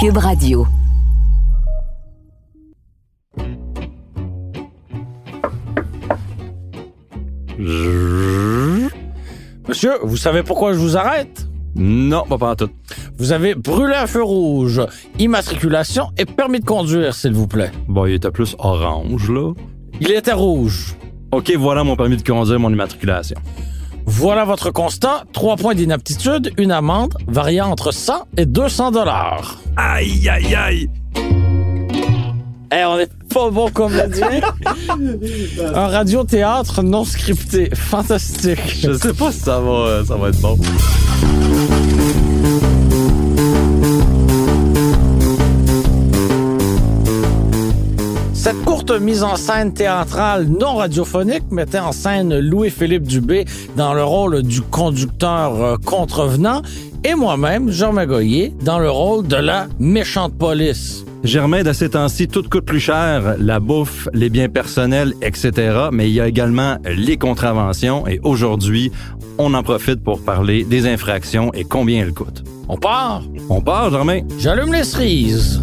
Cube Radio. Monsieur, vous savez pourquoi je vous arrête? Non, pas pas tout. Vous avez brûlé un feu rouge, immatriculation et permis de conduire, s'il vous plaît. Bon, il était plus orange, là. Il était rouge. OK, voilà mon permis de conduire, mon immatriculation. Voilà votre constat. Trois points d'inaptitude, une amende variant entre 100 et 200 dollars. Aïe, aïe, aïe! Eh, on est pas bon comédien. Un radio-théâtre non scripté. Fantastique. Je sais pas si ça va, ça va être bon. Cette courte mise en scène théâtrale non radiophonique mettait en scène Louis-Philippe Dubé dans le rôle du conducteur euh, contrevenant et moi-même, Jean Magoyer, dans le rôle de la méchante police. Germain, de ces temps-ci, tout coûte plus cher, la bouffe, les biens personnels, etc. Mais il y a également les contraventions et aujourd'hui, on en profite pour parler des infractions et combien elles coûtent. On part? On part, Germain? J'allume les cerises.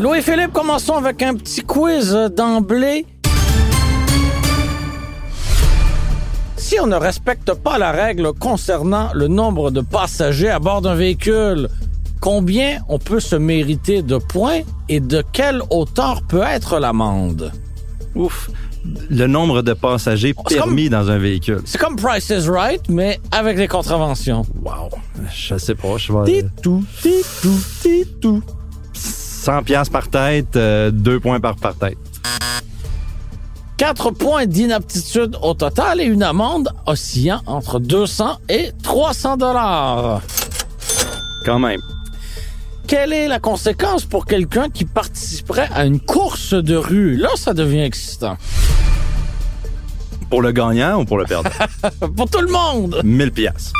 Louis-Philippe, commençons avec un petit quiz d'emblée. Si on ne respecte pas la règle concernant le nombre de passagers à bord d'un véhicule, combien on peut se mériter de points et de quelle hauteur peut être l'amende? Ouf. Le nombre de passagers permis dans un véhicule. C'est comme Price is Right, mais avec les contraventions. Wow. Je sais pas, je vais... Titou, titou, titou. 100 piastres par tête, euh, deux points par, par tête. 4 points d'inaptitude au total et une amende oscillant entre 200 et 300 dollars. Quand même. Quelle est la conséquence pour quelqu'un qui participerait à une course de rue? Là, ça devient excitant. Pour le gagnant ou pour le perdant? pour tout le monde! 1000 piastres.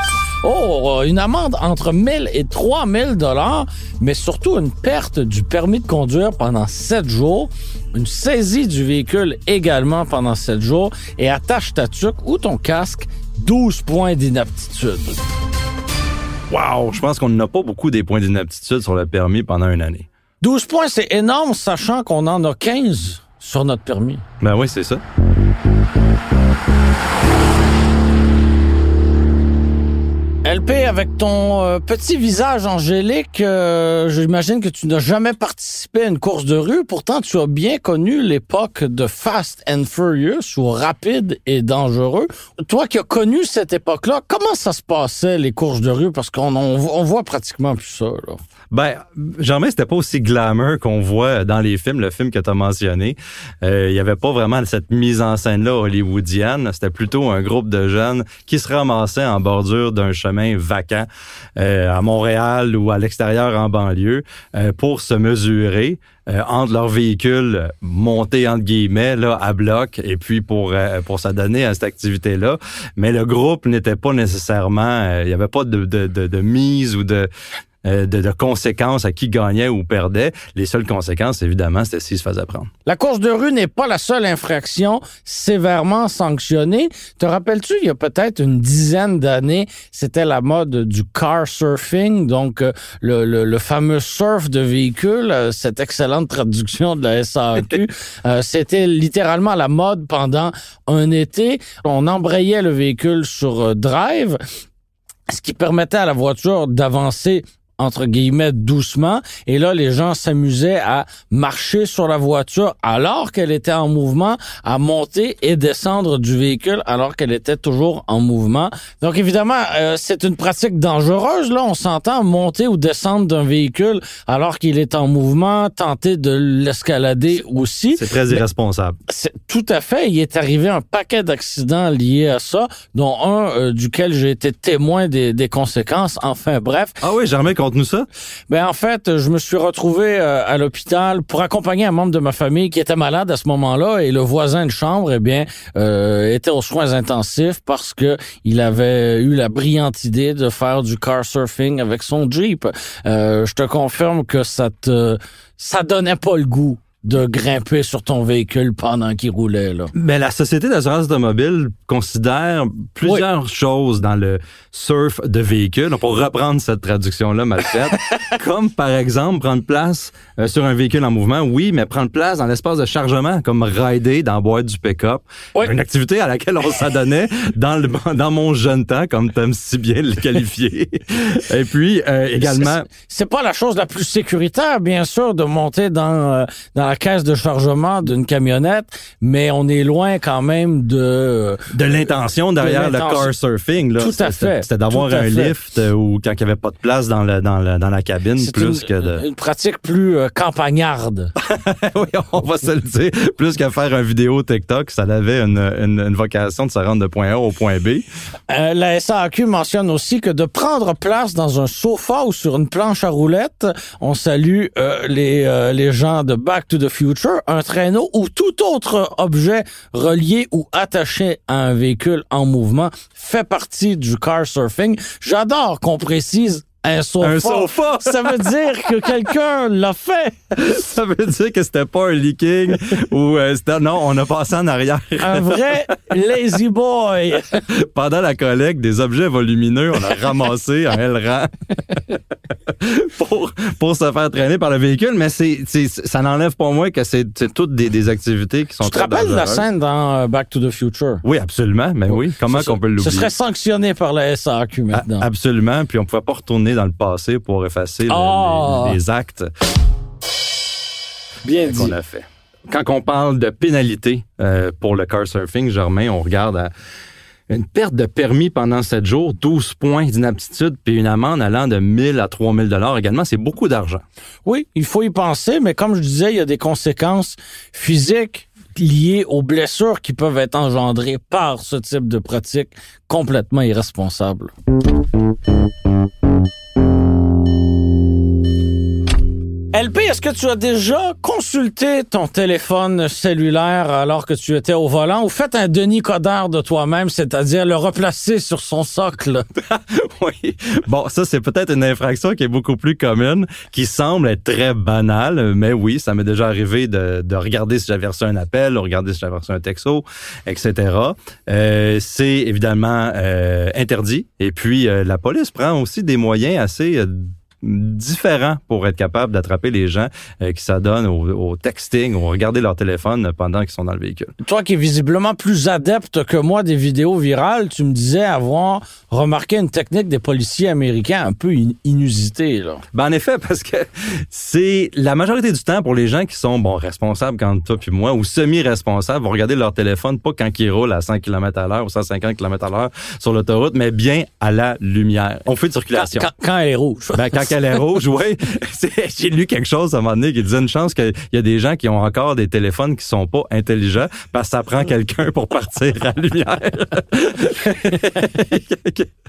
Oh, une amende entre 1000 et 3000 dollars, mais surtout une perte du permis de conduire pendant 7 jours, une saisie du véhicule également pendant 7 jours et attache ta tuque ou ton casque 12 points d'inaptitude. Wow! Je pense qu'on n'a pas beaucoup des points d'inaptitude sur le permis pendant une année. 12 points, c'est énorme, sachant qu'on en a 15 sur notre permis. Ben oui, c'est ça. LP, avec ton euh, petit visage angélique, euh, j'imagine que tu n'as jamais participé à une course de rue. Pourtant, tu as bien connu l'époque de Fast and Furious ou Rapide et Dangereux. Toi qui as connu cette époque-là, comment ça se passait, les courses de rue? Parce qu'on on, voit pratiquement plus ça. Là. Ben, Germain, c'était pas aussi glamour qu'on voit dans les films, le film que tu as mentionné. Euh, Il y avait pas vraiment cette mise en scène-là hollywoodienne. C'était plutôt un groupe de jeunes qui se ramassaient en bordure d'un chemin vacant euh, à Montréal ou à l'extérieur en banlieue euh, pour se mesurer euh, entre leurs véhicules montés entre guillemets là à bloc et puis pour pour s'adonner à cette activité là mais le groupe n'était pas nécessairement il y avait pas de, de, mise ou de de, de conséquences à qui gagnait ou perdait. Les seules conséquences, évidemment, c'était s'il se faisait prendre. La course de rue n'est pas la seule infraction sévèrement sanctionnée. Te rappelles-tu, il y a peut-être une dizaine d'années, c'était la mode du car surfing, donc euh, le, le, le fameux surf de véhicules, euh, cette excellente traduction de la SAQ. Euh, c'était littéralement la mode pendant un été. On embrayait le véhicule sur euh, drive, ce qui permettait à la voiture d'avancer entre guillemets doucement et là les gens s'amusaient à marcher sur la voiture alors qu'elle était en mouvement à monter et descendre du véhicule alors qu'elle était toujours en mouvement donc évidemment euh, c'est une pratique dangereuse là on s'entend monter ou descendre d'un véhicule alors qu'il est en mouvement tenter de l'escalader aussi C'est très irresponsable. c'est tout à fait. Il est arrivé un paquet d'accidents liés à ça, dont un euh, duquel j'ai été témoin des, des conséquences. Enfin, bref. Ah oui, Germain, Ben en fait, je me suis retrouvé euh, à l'hôpital pour accompagner un membre de ma famille qui était malade à ce moment-là et le voisin de chambre, eh bien, euh, était aux soins intensifs parce que il avait eu la brillante idée de faire du car surfing avec son Jeep. Euh, je te confirme que ça te ça donnait pas le goût. De grimper sur ton véhicule pendant qu'il roulait. Là. Mais la Société d'assurance automobile considère plusieurs choses dans le surf de véhicule, pour reprendre cette traduction-là mal faite, comme par exemple prendre place euh, sur un véhicule en mouvement, oui, mais prendre place dans l'espace de chargement, comme rider dans la boîte du pick-up. Une activité à laquelle on s'adonnait dans, le, dans mon jeune temps, comme tu aimes si bien le qualifier. Et puis, euh, également... C'est pas la chose la plus sécuritaire, bien sûr, de monter dans, euh, dans la caisse de chargement d'une camionnette, mais on est loin quand même de... De l'intention derrière le car surfing. Là. Tout à fait. C'était d'avoir un lift ou quand il n'y avait pas de place dans, le, dans, le, dans la cabine, plus une, que de... Une pratique plus campagnarde. oui, on va se le dire. Plus qu'à faire un vidéo TikTok, ça avait une, une, une, vocation de se rendre de point A au point B. Euh, la SAQ mentionne aussi que de prendre place dans un sofa ou sur une planche à roulettes, on salue euh, les, euh, les gens de Back to the Future, un traîneau ou tout autre objet relié ou attaché à un véhicule en mouvement fait partie du car surfing. J'adore qu'on précise un sofa. Un sofa. Ça veut dire que quelqu'un l'a fait. Ça veut dire que c'était pas un leaking ou euh, c'était non, on a passé en arrière. Un vrai lazy boy. Pendant la collecte des objets volumineux, on a ramassé un L-rang pour pour se faire traîner par le véhicule, mais c'est ça n'enlève pas moins que c'est toutes des, des, activités qui sont Tu te rappelles la scène dans euh, Back to the Future? Oui, absolument, mais oui, comment qu'on peut l'oublier? Ce serait sanctionné par la SAQ maintenant. A absolument, puis on pouvait pas retourner dans le passé pour effacer oh. le, les, les, actes Bien dit. qu'on a fait. Quand on parle de pénalité euh, pour le car surfing, Germain, on regarde à une perte de permis pendant 7 jours, 12 points d'inaptitude, puis une amende allant de 1000 à 3000 dollars également, c'est beaucoup d'argent. Oui, il faut y penser, mais comme je disais, il y a des conséquences physiques liées aux blessures qui peuvent être engendrées par ce type de pratique complètement irresponsable. LP, est-ce que tu as déjà consulté ton téléphone cellulaire alors que tu étais au volant ou fait un Denis Coderre de toi-même, c'est-à-dire le replacer sur son socle? oui. Bon, ça, c'est peut-être une infraction qui est beaucoup plus commune, qui semble être très banale, mais oui, ça m'est déjà arrivé de, de regarder si j'avais reçu un appel, de regarder si j'avais reçu un texto, etc. Euh, c'est évidemment euh, interdit. Et puis, euh, la police prend aussi des moyens assez différents pour être capable d'attraper les gens euh, qui s'adonnent au, au, texting ou regarder leur téléphone pendant qu'ils sont dans le véhicule. Toi qui es visiblement plus adepte que moi des vidéos virales, tu me disais avoir remarqué une technique des policiers américains un peu inusitée. Là. Ben en effet, parce que c'est la majorité du temps pour les gens qui sont bon responsables quand toi puis moi ou semi-responsables vont regarder leur téléphone pas quand ils roulent à 100 km à l'heure ou 150 km à l'heure sur l'autoroute, mais bien à la lumière. On fait de circulation. Quand, quand, quand elle est rouge. Ben, quand elle est rouge, oui. J'ai lu quelque chose à un moment donné qui disait une chance qu'il y a des gens qui ont encore des téléphones qui sont pas intelligents parce que ça prend quelqu'un pour partir à la lumière.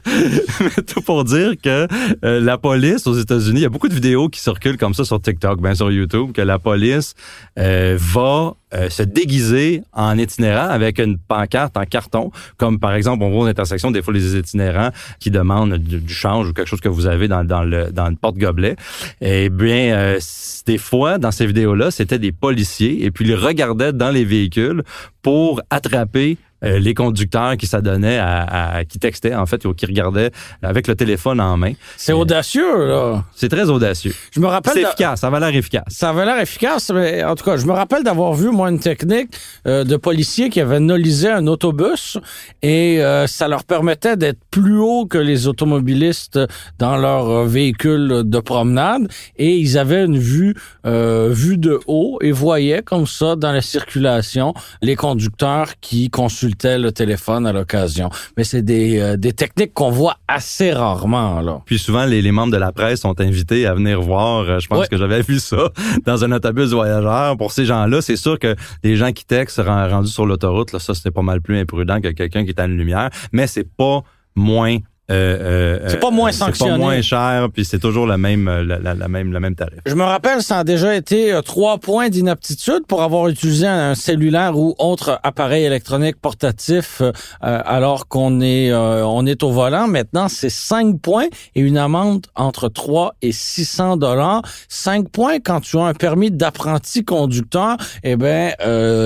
Mais tout pour dire que euh, la police aux États-Unis, il y a beaucoup de vidéos qui circulent comme ça sur TikTok, bien sur YouTube, que la police euh, va euh, se déguiser en itinérant avec une pancarte en carton, comme par exemple on voit aux intersections des fois les itinérants qui demandent du, change ou quelque chose que vous avez dans, dans le dans le porte-gobelet. Eh bien, euh, des fois dans ces vidéos-là, c'était des policiers et puis ils regardaient dans les véhicules pour attraper euh, les conducteurs qui s'adonnaient à, à, qui textaient en fait ou qui regardaient avec le téléphone en main. C'est audacieux là. C'est très audacieux. Je me rappelle. C'est efficace. Ça avait l'air efficace. Ça avait l'air efficace, mais en tout cas, je me rappelle d'avoir vu moi une technique euh, de policiers qui avaient nolisé un autobus et euh, ça leur permettait d'être plus haut que les automobilistes dans leur euh, véhicule de promenade et ils avaient une vue vue de haut et voyaient comme ça dans la circulation les conducteurs qui consultaient le téléphone à l'occasion. Mais c'est des, euh, des techniques qu'on voit assez rarement. Là. Puis souvent, les, les, membres de la presse sont invités à venir voir. Euh, je pense Ouais. que j'avais vu ça dans un autobus voyageur. Pour ces gens-là, c'est sûr que les gens qui textent ren- rendus sur l'autoroute, là, ça, c'était pas mal plus imprudent que quelqu'un qui est à une lumière. Mais c'est pas moins euh, c'est pas moins sanctionné. C'est pas moins cher, puis c'est toujours la même, la, la, même, le même tarif. Je me rappelle, ça a déjà été trois points d'inaptitude pour avoir utilisé un cellulaire ou autre appareil électronique portatif alors qu'on est on est au volant. Maintenant, c'est cinq points et une amende entre 3 et 600 dollars. Cinq points quand tu as un permis d'apprenti conducteur, eh ben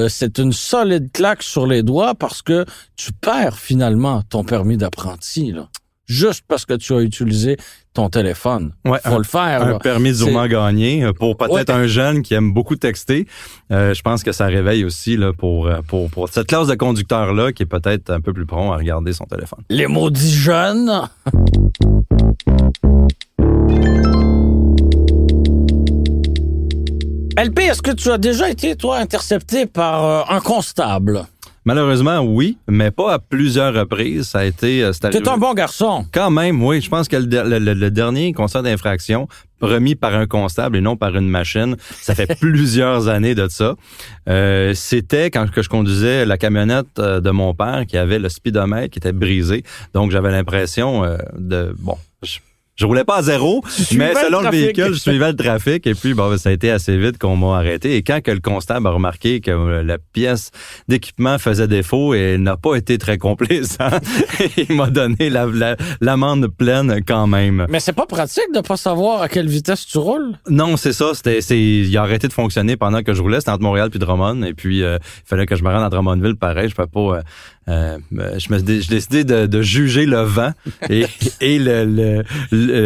c'est une solide claque sur les doigts parce que tu perds finalement ton permis d'apprenti. Là juste parce que tu as utilisé ton téléphone. Ouais, faut le faire. Un permis durement gagné euh, pour peut-être un jeune qui aime beaucoup texter. Euh, je pense que ça réveille aussi là pour euh, pour pour cette classe de conducteurs là qui est peut-être un peu plus prompt à regarder son téléphone. Les maudits jeunes. LP, est-ce que tu as déjà été, toi, intercepté par un constable? Malheureusement, oui, mais pas à plusieurs reprises. Ça a été. Euh, T'es un bon garçon. Quand même, oui. Je pense que le, dernier constat d'infraction remis par un constable et non par une machine, ça fait plusieurs années de ça. Euh, C'était quand que je conduisais la camionnette euh, de mon père qui avait le speedomètre qui était brisé. Donc j'avais l'impression de bon. Je roulais pas à zéro, mais selon le, véhicule, je suivais le trafic. Et puis, bon, ben, ça a été assez vite qu'on m'a arrêté. Et quand que le constable a remarqué que euh, la pièce d'équipement faisait défaut et n'a pas été très complaisant, il m'a donné l'amende la, pleine quand même. Mais c'est pas pratique de pas savoir à quelle vitesse tu roules. Non, c'est ça. C'était, c'est, il a arrêté de fonctionner pendant que je roulais. C'était entre Montréal puis Drummond. Et puis, euh, il fallait que je me rende à Drummondville. Pareil, je peux pas. Euh, je me, j'ai décidé de, de, juger le vent et, et le, le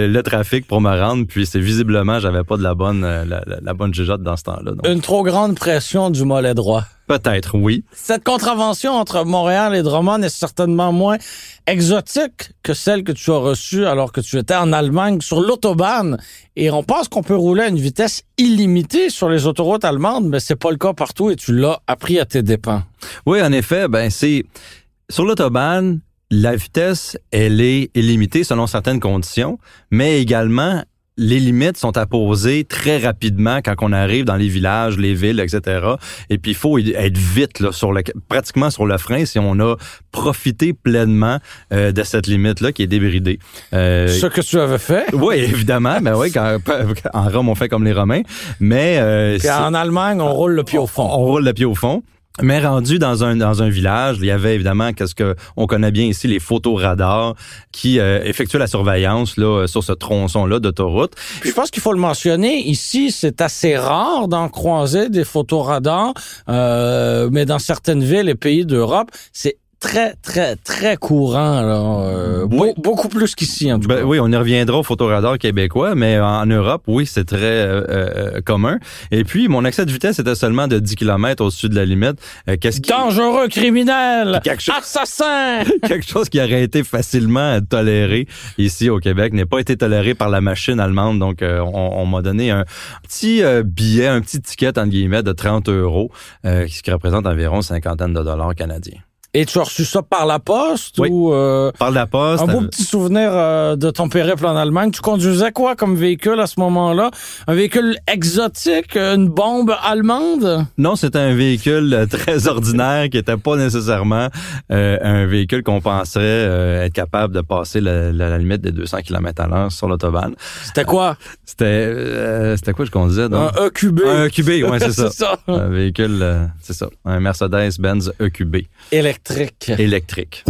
le, trafic pour me rendre, puis c'est visiblement, j'avais pas de la bonne, euh, la, bonne jugeote dans ce temps-là. Une trop grande pression du mollet droit. Peut-être, oui. Cette contravention entre Montréal et Drummond est certainement moins exotique que celle que tu as reçue alors que tu étais en Allemagne sur l'autobahn. Et on pense qu'on peut rouler à une vitesse illimitée sur les autoroutes allemandes, mais c'est pas le cas partout et tu l'as appris à tes dépens. Oui, en effet, ben c'est sur l'autobahn, la vitesse, elle est illimitée selon certaines conditions, mais également les limites sont apposées très rapidement quand on arrive dans les villages, les villes, etc. Et puis il faut être vite là, sur le, pratiquement sur le frein si on a profité pleinement euh, de cette limite là qui est débridée. Euh, Ce que tu avais fait. Oui, évidemment, mais oui, quand, en Rome on fait comme les Romains, mais euh, en Allemagne on roule le pied au fond. on roule le pied au fond. Mais rendu dans un dans un village, il y avait évidemment qu'est-ce que on connaît bien ici les photoradars qui euh, effectuent la surveillance là sur ce tronçon là d'autoroute. je pense qu'il faut le mentionner ici, c'est assez rare d'en croiser des photoradars, euh, mais dans certaines villes et pays d'Europe, c'est très, très, très courant. Là. Euh, beaucoup plus qu'ici, en tout ben cas. Oui, on y reviendra au photoradar québécois, mais en Europe, oui, c'est très euh, euh, commun. Et puis, mon excès de vitesse était seulement de 10 km au-dessus de la limite. Qu'est-ce qui... Dangereux criminel! Assassin! quelque chose qui aurait été facilement toléré ici au Québec n'est pas été toléré par la machine allemande. Donc, on, on m'a donné un petit billet, un petit ticket, entre guillemets, de 30 euros, ce qui représente environ cinquantaine de dollars canadiens. Et tu as reçu ça par la poste ou euh, par la poste Un beau petit souvenir euh, de ton périple en Allemagne. Tu conduisais quoi comme véhicule à ce moment-là? Un véhicule exotique, une bombe allemande? Non, c'était un véhicule très ordinaire qui était pas nécessairement euh, un véhicule qu'on penserait être capable de passer la, la, limite des 200 km à l'heure sur l'autobahn. C'était quoi? C'était c'était quoi je conduisais donc? Un EQB. Un EQB, ouais, c'est ça. ça. Un véhicule, c'est ça, un Mercedes-Benz EQB. Électrique. Électrique.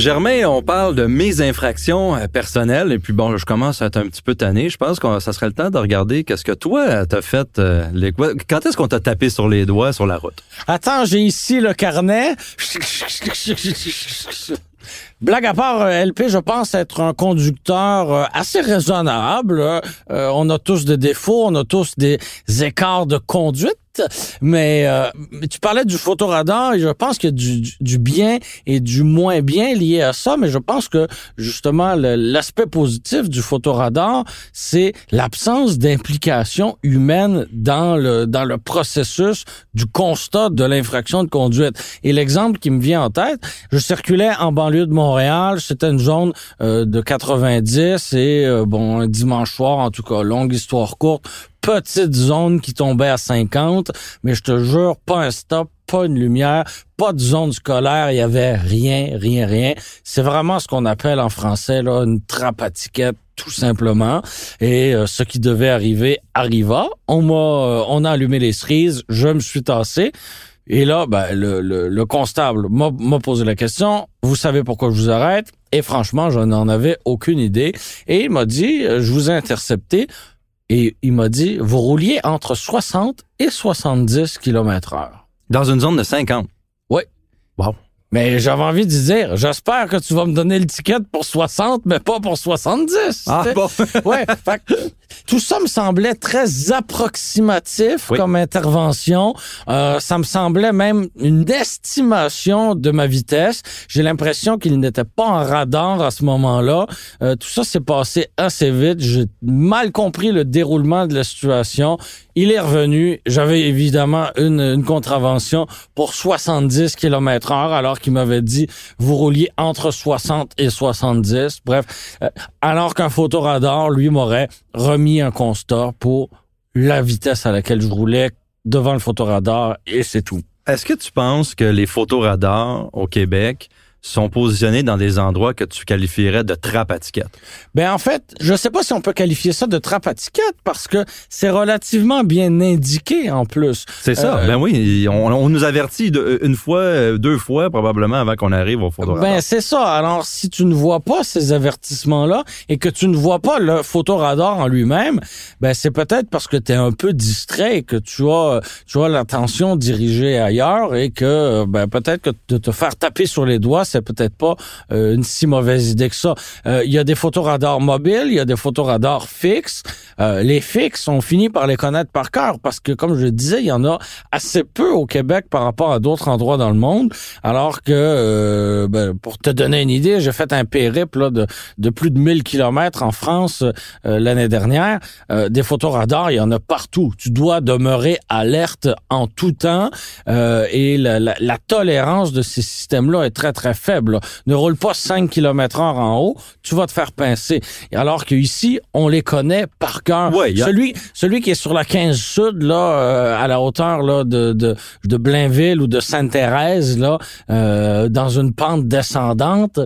Germain, on parle de mes infractions euh, personnelles et puis bon, je commence à être un petit peu tanné. Je pense que ça serait le temps de regarder qu'est-ce que toi t'as fait. Euh, les... Quand est-ce qu'on t'a tapé sur les doigts sur la route? Attends, j'ai ici le carnet. Blague à part, euh, LP, je pense être un conducteur euh, assez raisonnable. Euh, on a tous des défauts, on a tous des écarts de conduite. Mais tu parlais du photoradar et je pense qu'il y a du, du, bien et du moins bien lié à ça, mais je pense que justement l'aspect positif du photoradar, c'est l'absence d'implication humaine dans le dans le processus du constat de l'infraction de conduite. Et l'exemple qui me vient en tête, je circulais en banlieue de Montréal Montréal. C'était une zone euh, de 90 et euh, bon, un dimanche soir, en tout cas, longue histoire courte, petite zone qui tombait à 50, mais je te jure, pas un stop, pas une lumière, pas de zone scolaire, il y avait rien, rien, rien. C'est vraiment ce qu'on appelle en français là une trappe tout simplement. Et euh, ce qui devait arriver arriva. On m'a, euh, on a allumé les cerises, je me suis tassé. Et là, ben, le, le, le constable m'a posé la question. Vous savez pourquoi je vous arrête? Et franchement, je n'en avais aucune idée. Et il m'a dit, euh, je vous ai intercepté. Et il m'a dit, vous rouliez entre 60 et 70 km heure. Dans une zone de 50. Oui. Wow. Mais j'avais envie de dire, j'espère que tu vas me donner le ticket pour 60, mais pas pour 70. Ah bon? ouais. Fait tout ça me semblait très approximatif Oui. comme intervention. Euh, ça me semblait même une estimation de ma vitesse. J'ai l'impression qu'il n'était pas en radar à ce moment-là. Euh, tout ça s'est passé assez vite. J'ai mal compris le déroulement de la situation. Il est revenu. J'avais évidemment une, une contravention pour 70 km heure alors qu'il m'avait dit vous rouliez entre 60 et 70. Bref, euh, alors qu'un photoradar, lui, m'aurait remis un constat pour la vitesse à laquelle je roulais devant le photoradar et c'est tout. Est-ce que tu penses que les photoradars au Québec sont positionnés dans des endroits que tu qualifierais de trappe à? Ben en fait, je sais pas si on peut qualifier ça de trappe à parce que c'est relativement bien indiqué en plus. C'est ça. Euh, ben oui, on, on nous avertit de- une fois, euh, deux fois probablement avant qu'on arrive au photoradar. Ben c'est ça. Alors si tu ne vois pas ces avertissements-là et que tu ne vois pas le photoradar en lui-même, ben c'est peut-être parce que tu es un peu distrait et que tu as tu as l'attention dirigée ailleurs et que ben peut-être que de te faire taper sur les doigts, c'est peut-être pas euh, une si mauvaise idée que ça. Euh, Il y a des photoradars mobiles, il y a des photoradars fixes. Euh, les fixes, on finit par les connaître par cœur parce que comme je le disais, il y en a assez peu au Québec par rapport à d'autres endroits dans le monde. Alors que, euh, ben, pour te donner une idée, j'ai fait un périple là, de, de plus de 1000 kilomètres en France euh, l'année dernière. Euh, des photoradars, il y en a partout. Tu dois demeurer alerte en tout temps et la, la- la tolérance de ces systèmes-là est très, très faible. là. Ne roule pas 5 km heure en haut, tu vas te faire pincer. Alors qu'ici, on les connaît par cœur. Ouais, a- Celui, celui qui est sur la 15 Sud, là, euh, à la hauteur là, de, de, de Blainville ou de Sainte-Thérèse, là, euh, dans une pente descendante.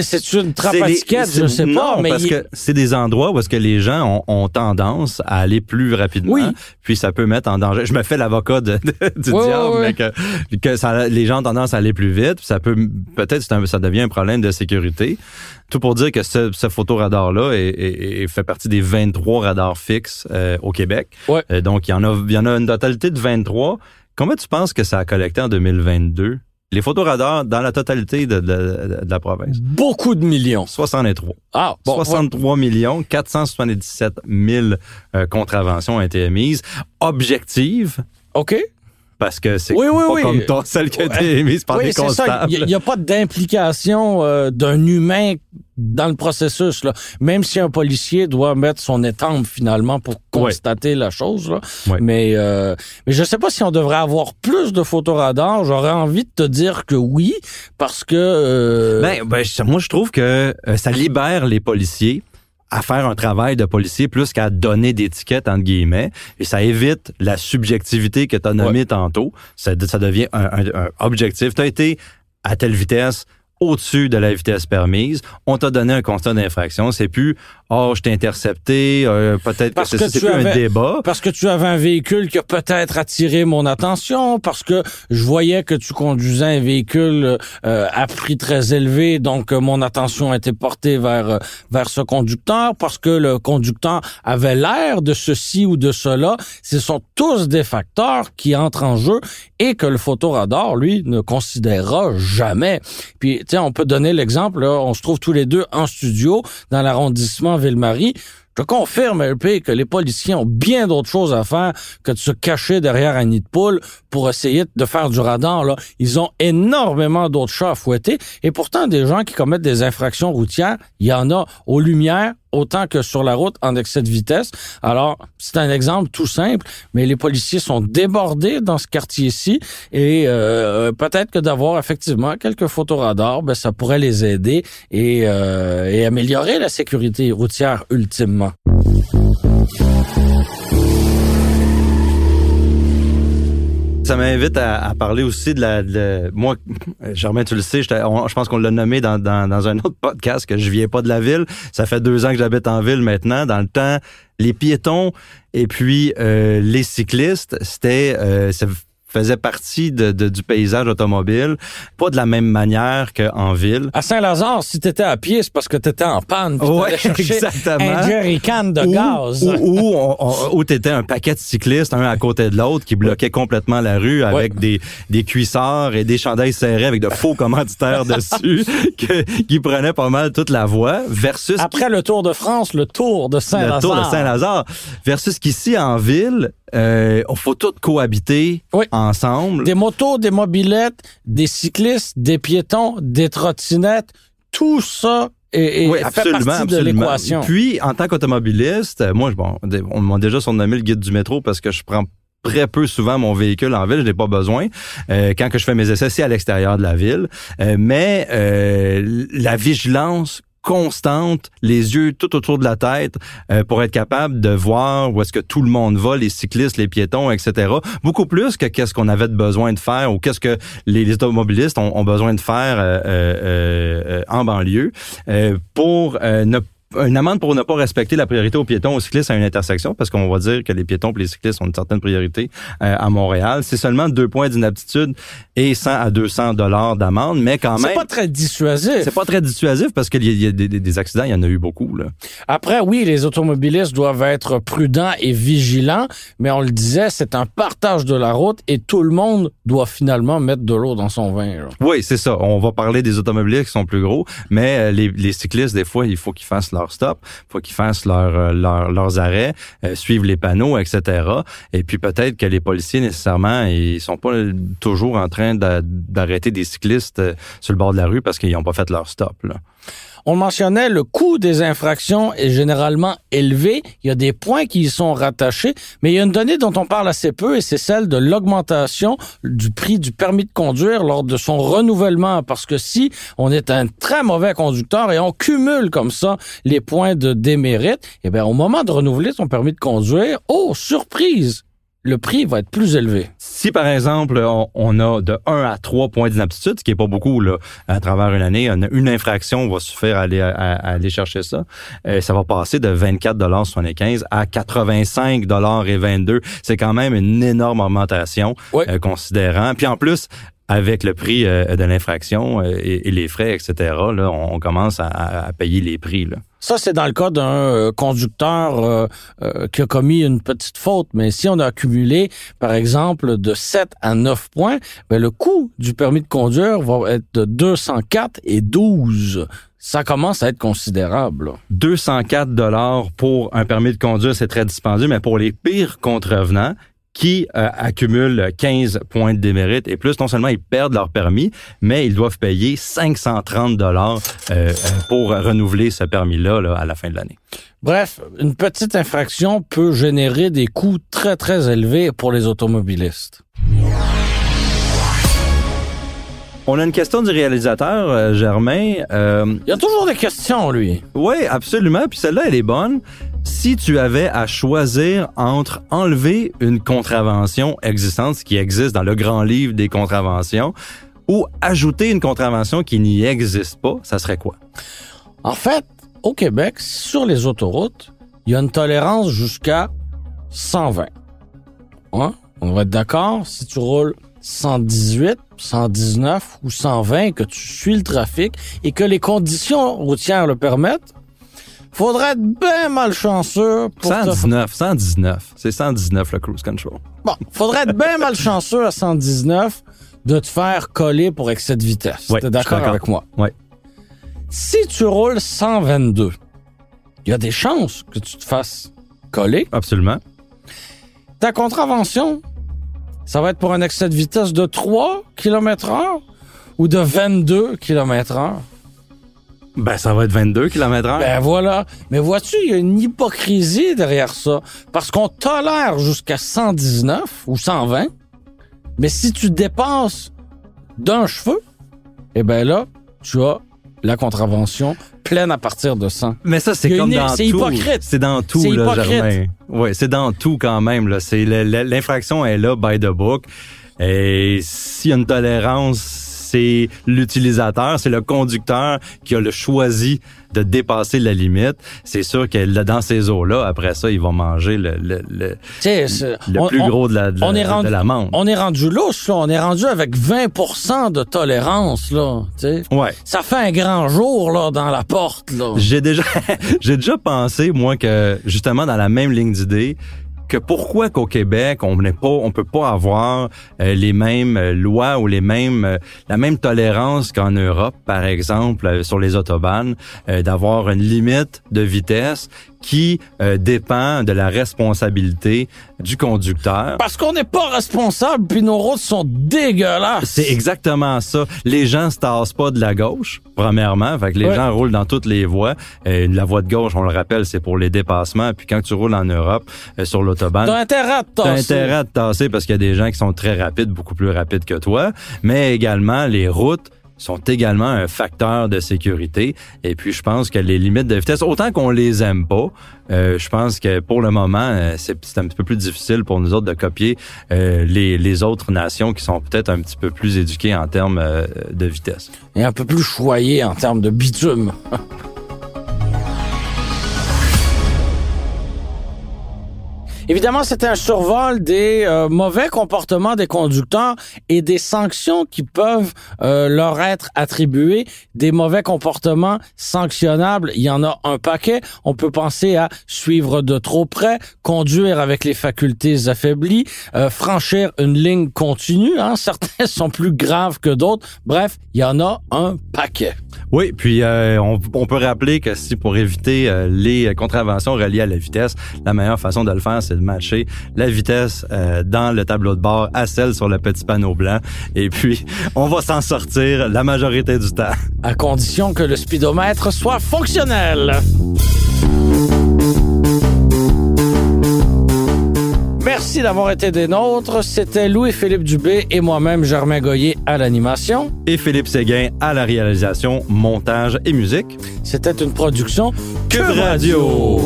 C'est une trappe à des- ticket, c'est- je sais pas, mais parce il- que c'est des endroits où est-ce que les gens ont, ont tendance à aller plus rapidement. Oui. Puis ça peut mettre en danger. Je me fais l'avocat de, de- du diable, mais que, que ça, les gens ont tendance à aller plus vite. Puis ça peut peut-être ça devient un problème de sécurité. Tout pour dire que ce, ce photoradar-là est, est- est- fait partie des 23 radars fixes euh, au Québec. Euh, donc, il y en a il y en a une totalité de 23. Combien tu penses que ça a collecté en 2022? Les photoradars dans la totalité de, de- de la province. beaucoup de millions. 63. Ah, bon, 63 millions 477 000 euh, contraventions ont été émises. Objectives, OK. Parce que c'est Oui, oui, pas oui. comme toi, celle qui a été émise par des constables. Il n'y a, pas d'implication euh, d'un humain dans le processus. Là. Même si un policier doit mettre son étampe finalement pour constater la chose. Là. Mais, euh, mais je sais pas si on devrait avoir plus de photoradars. J'aurais envie de te dire que oui, parce que... euh, Ben, ben, moi, je trouve que euh, ça libère les policiers à faire un travail de policier plus qu'à donner des tickets, entre guillemets. Et ça évite la subjectivité que tu as nommée tantôt. Ça, ça devient un, un- un objectif. Tu as été à telle vitesse au-dessus de la vitesse permise. On t'a donné un constat d'infraction. C'est plus « Oh, je t'ai intercepté. euh, Peut-être que que c'est tu plus un avais- débat. Parce que tu avais un véhicule qui a peut-être attiré mon attention, parce que je voyais que tu conduisais un véhicule euh, à prix très élevé, donc euh, mon attention était portée vers euh, vers ce conducteur, parce que le conducteur avait l'air de ceci ou de cela. Ce sont tous des facteurs qui entrent en jeu et que le photoradar, lui, ne considérera jamais. Puis, tiens, on peut donner l'exemple, on se trouve tous les deux en studio dans l'arrondissement Je confirme, LP, que les policiers ont bien d'autres choses à faire que de se cacher derrière un nid de poule pour essayer de faire du radar. Ils ont énormément d'autres chats à fouetter. Et pourtant, des gens qui commettent des infractions routières, il y en a aux lumières autant que sur la route en excès de vitesse. Alors, c'est un exemple tout simple, mais les policiers sont débordés dans ce quartier-ci et euh, peut-être que d'avoir effectivement quelques photoradars, ben, ça pourrait les aider et, euh, et améliorer la sécurité routière ultimement. Ça m'invite à, parler aussi de la... Moi, Germain, tu le sais, je pense qu'on l'a nommé dans, un autre podcast que je viens pas de la ville. Ça fait deux ans que j'habite en ville maintenant. Dans le temps, les piétons et puis euh, les cyclistes, c'était... Euh, faisait partie de, du paysage automobile, pas de la même manière qu'en ville. À Saint-Lazare, si tu étais à pied, c'est parce que tu étais en panne. Oui, exactement. Un jerrycan de gaz. Ou, ou, tu étais un paquet de cyclistes, un à côté de l'autre, qui bloquaient complètement la rue avec des, des cuissards et des chandails serrés avec de faux commanditaires dessus qui prenaient pas mal toute la voie versus... Après le Tour de France, le Tour de Saint-Lazare. Le Tour de Saint-Lazare. Versus qu'ici, en ville, euh, on faut tout cohabiter ensemble. Des motos, des mobilettes, des cyclistes, des piétons, des trottinettes, tout ça est, oui, absolument, fait partie de l'équation. Puis, en tant qu'automobiliste, moi, bon, on m'a déjà surnommé le guide du métro parce que je prends très peu souvent mon véhicule en ville, je n'ai pas besoin. Euh, quand que je fais mes essais, c'est à l'extérieur de la ville. Euh, mais euh, la vigilance constante, les yeux tout autour de la tête, euh, pour être capable de voir où est-ce que tout le monde va, les cyclistes, les piétons, etc. Beaucoup plus que qu'est-ce qu'on avait besoin de faire ou qu'est-ce que les, automobilistes ont, besoin de faire euh, euh, en banlieue pour ne une amende pour ne pas respecter la priorité aux piétons, aux cyclistes à une intersection, parce qu'on va dire que les piétons et les cyclistes ont une certaine priorité euh, à Montréal. C'est seulement deux points d'inaptitude et 100 à 200 dollars d'amende, mais quand même... C'est pas très dissuasif. C'est pas très dissuasif parce qu'il y, a des, accidents, il y en a eu beaucoup. Là. Après, oui, les automobilistes doivent être prudents et vigilants, mais on le disait, c'est un partage de la route et tout le monde doit finalement mettre de l'eau dans son vin. Oui, c'est ça. On va parler des automobilistes qui sont plus gros, mais euh, les, les cyclistes, des fois, il faut qu'ils fassent leur stop, faut qu'ils fassent euh, leurs arrêts, euh, suivent les panneaux, etc. Et puis peut-être que les policiers nécessairement, ils sont pas toujours en train d'arrêter des cyclistes euh, sur le bord de la rue parce qu'ils n'ont pas fait leur stop. On mentionnait le coût des infractions est généralement élevé. Il y a des points qui y sont rattachés, mais il y a une donnée dont on parle assez peu et c'est celle de l'augmentation du prix du permis de conduire lors de son renouvellement. Parce que si on est un très mauvais conducteur et on cumule comme ça les points de démérite, eh bien, au moment de renouveler son permis de conduire, oh, surprise! le prix va être plus élevé. Si, par exemple, on, a de 1 à 3 points d'inaptitude, ce qui est pas beaucoup là, à travers une année, une infraction va suffire à aller, à, aller chercher ça, euh, ça va passer de 24,75 à 85 et 22. C'est quand même une énorme augmentation euh, considérant. Puis en plus, avec le prix euh, de l'infraction et, les frais, etc., là, on, commence à, à payer les prix. Là. Ça, c'est dans le cas d'un euh, conducteur euh, euh, qui a commis une petite faute. Mais si on a accumulé, par exemple, de 7 à 9 points, ben, le coût du permis de conduire va être de 204 et 12 ça commence à être considérable. 204 dollars pour un permis de conduire, c'est très dispendieux, mais pour les pires contrevenants, qui euh, accumulent 15 points de démérite et plus. Non seulement ils perdent leur permis, mais ils doivent payer 530 dollars euh, euh, pour renouveler ce permis-là là, à la fin de l'année. Bref, une petite infraction peut générer des coûts très, très élevés pour les automobilistes. On a une question du réalisateur, Germain. Il y a toujours des questions, lui. Oui, absolument. Puis celle-là, elle est bonne si tu avais à choisir entre enlever une contravention existante, qui existe dans le grand livre des contraventions, ou ajouter une contravention qui n'y existe pas, ça serait quoi? En fait, au Québec, sur les autoroutes, il y a une tolérance jusqu'à 120. Hein? On va être d'accord, si tu roules 118, 119 ou 120, que tu suis le trafic et que les conditions routières le permettent, Faudrait être bien malchanceux pour 119, 119. C'est 119 le cruise control. Bon, faudrait être bien malchanceux à 119 de te faire coller pour excès de vitesse. Ouais, T'es d'accord avec moi? Oui. Si tu roules 122 il y a des chances que tu te fasses coller. Absolument. Ta contravention, ça va être pour un excès de vitesse de 3 km heure ou de 22 km heure? Ben, ça va être 22 km heure. Ben voilà. Mais vois-tu, il y a une hypocrisie derrière ça. Parce qu'on tolère jusqu'à 119 ou 120. Mais si tu dépasses d'un cheveu, eh ben là, tu as la contravention pleine à partir de 100. Mais ça, c'est comme une- dans c'est tout. hypocrite. C'est dans tout, là. Germain. Oui, c'est dans tout quand même. Là. C'est l'infraction est là, by the book. Et s'il y a une tolérance, c'est l'utilisateur, c'est le conducteur qui a le choisi de dépasser la limite. C'est sûr que dans ces eaux-là, après ça, il va manger le, le, le, le on- plus gros de la, de la- on est rendu- de. On est rendu louche, là. On est rendu avec 20% de tolérance, là. Tu sais. Ouais. Ça fait un grand jour, là, dans la porte, là. J'ai déjà, j'ai déjà pensé, moi, que justement dans la même ligne d'idée, que pourquoi qu'au Québec on n'est pas, on peut pas avoir euh, les mêmes euh, lois ou les mêmes, euh, la même tolérance qu'en Europe, par exemple, euh, sur les autobahnes, d'avoir une limite de vitesse qui dépend de la responsabilité du conducteur. Parce qu'on n'est pas responsable, puis nos routes sont dégueulasses. C'est exactement ça. Les gens se tassent pas de la gauche, premièrement. Fait que les gens roulent dans toutes les voies. La voie de gauche, on le rappelle, c'est pour les dépassements. Puis quand tu roules en Europe, sur l'autobahn, T'as intérêt à te T'as tasser. intérêt à te tasser parce qu'il y a des gens qui sont très rapides, beaucoup plus rapides que toi, mais également les routes sont également un facteur de sécurité. Et puis, je pense que les limites de vitesse, autant qu'on les aime pas, euh, je pense que pour le moment, euh, c'est un petit peu plus difficile pour nous autres de copier euh, les, les autres nations qui sont peut-être un petit peu plus éduquées en termes euh, de vitesse. Et un peu plus choyé en termes de bitume. Évidemment, c'était un survol des euh, mauvais comportements des conducteurs et des sanctions qui peuvent euh, leur être attribuées. Des mauvais comportements sanctionnables, il y en a un paquet. On peut penser à suivre de trop près, conduire avec les facultés affaiblies, euh, franchir une ligne continue. Hein. Certains sont plus graves que d'autres. Bref, il y en a un paquet. Oui, puis euh, on, on peut rappeler que si pour éviter les contraventions reliées à la vitesse, la meilleure façon de le faire, c'est de matcher la vitesse euh, dans le tableau de bord à celle sur le petit panneau blanc. Et puis, on va s'en sortir la majorité du temps. à condition que le speedomètre soit fonctionnel. Merci d'avoir été des nôtres. C'était Louis-Philippe Dubé et moi-même, Germain Goyer, à l'animation. Et Philippe Séguin à la réalisation, montage et musique. C'était une production Cube Radio.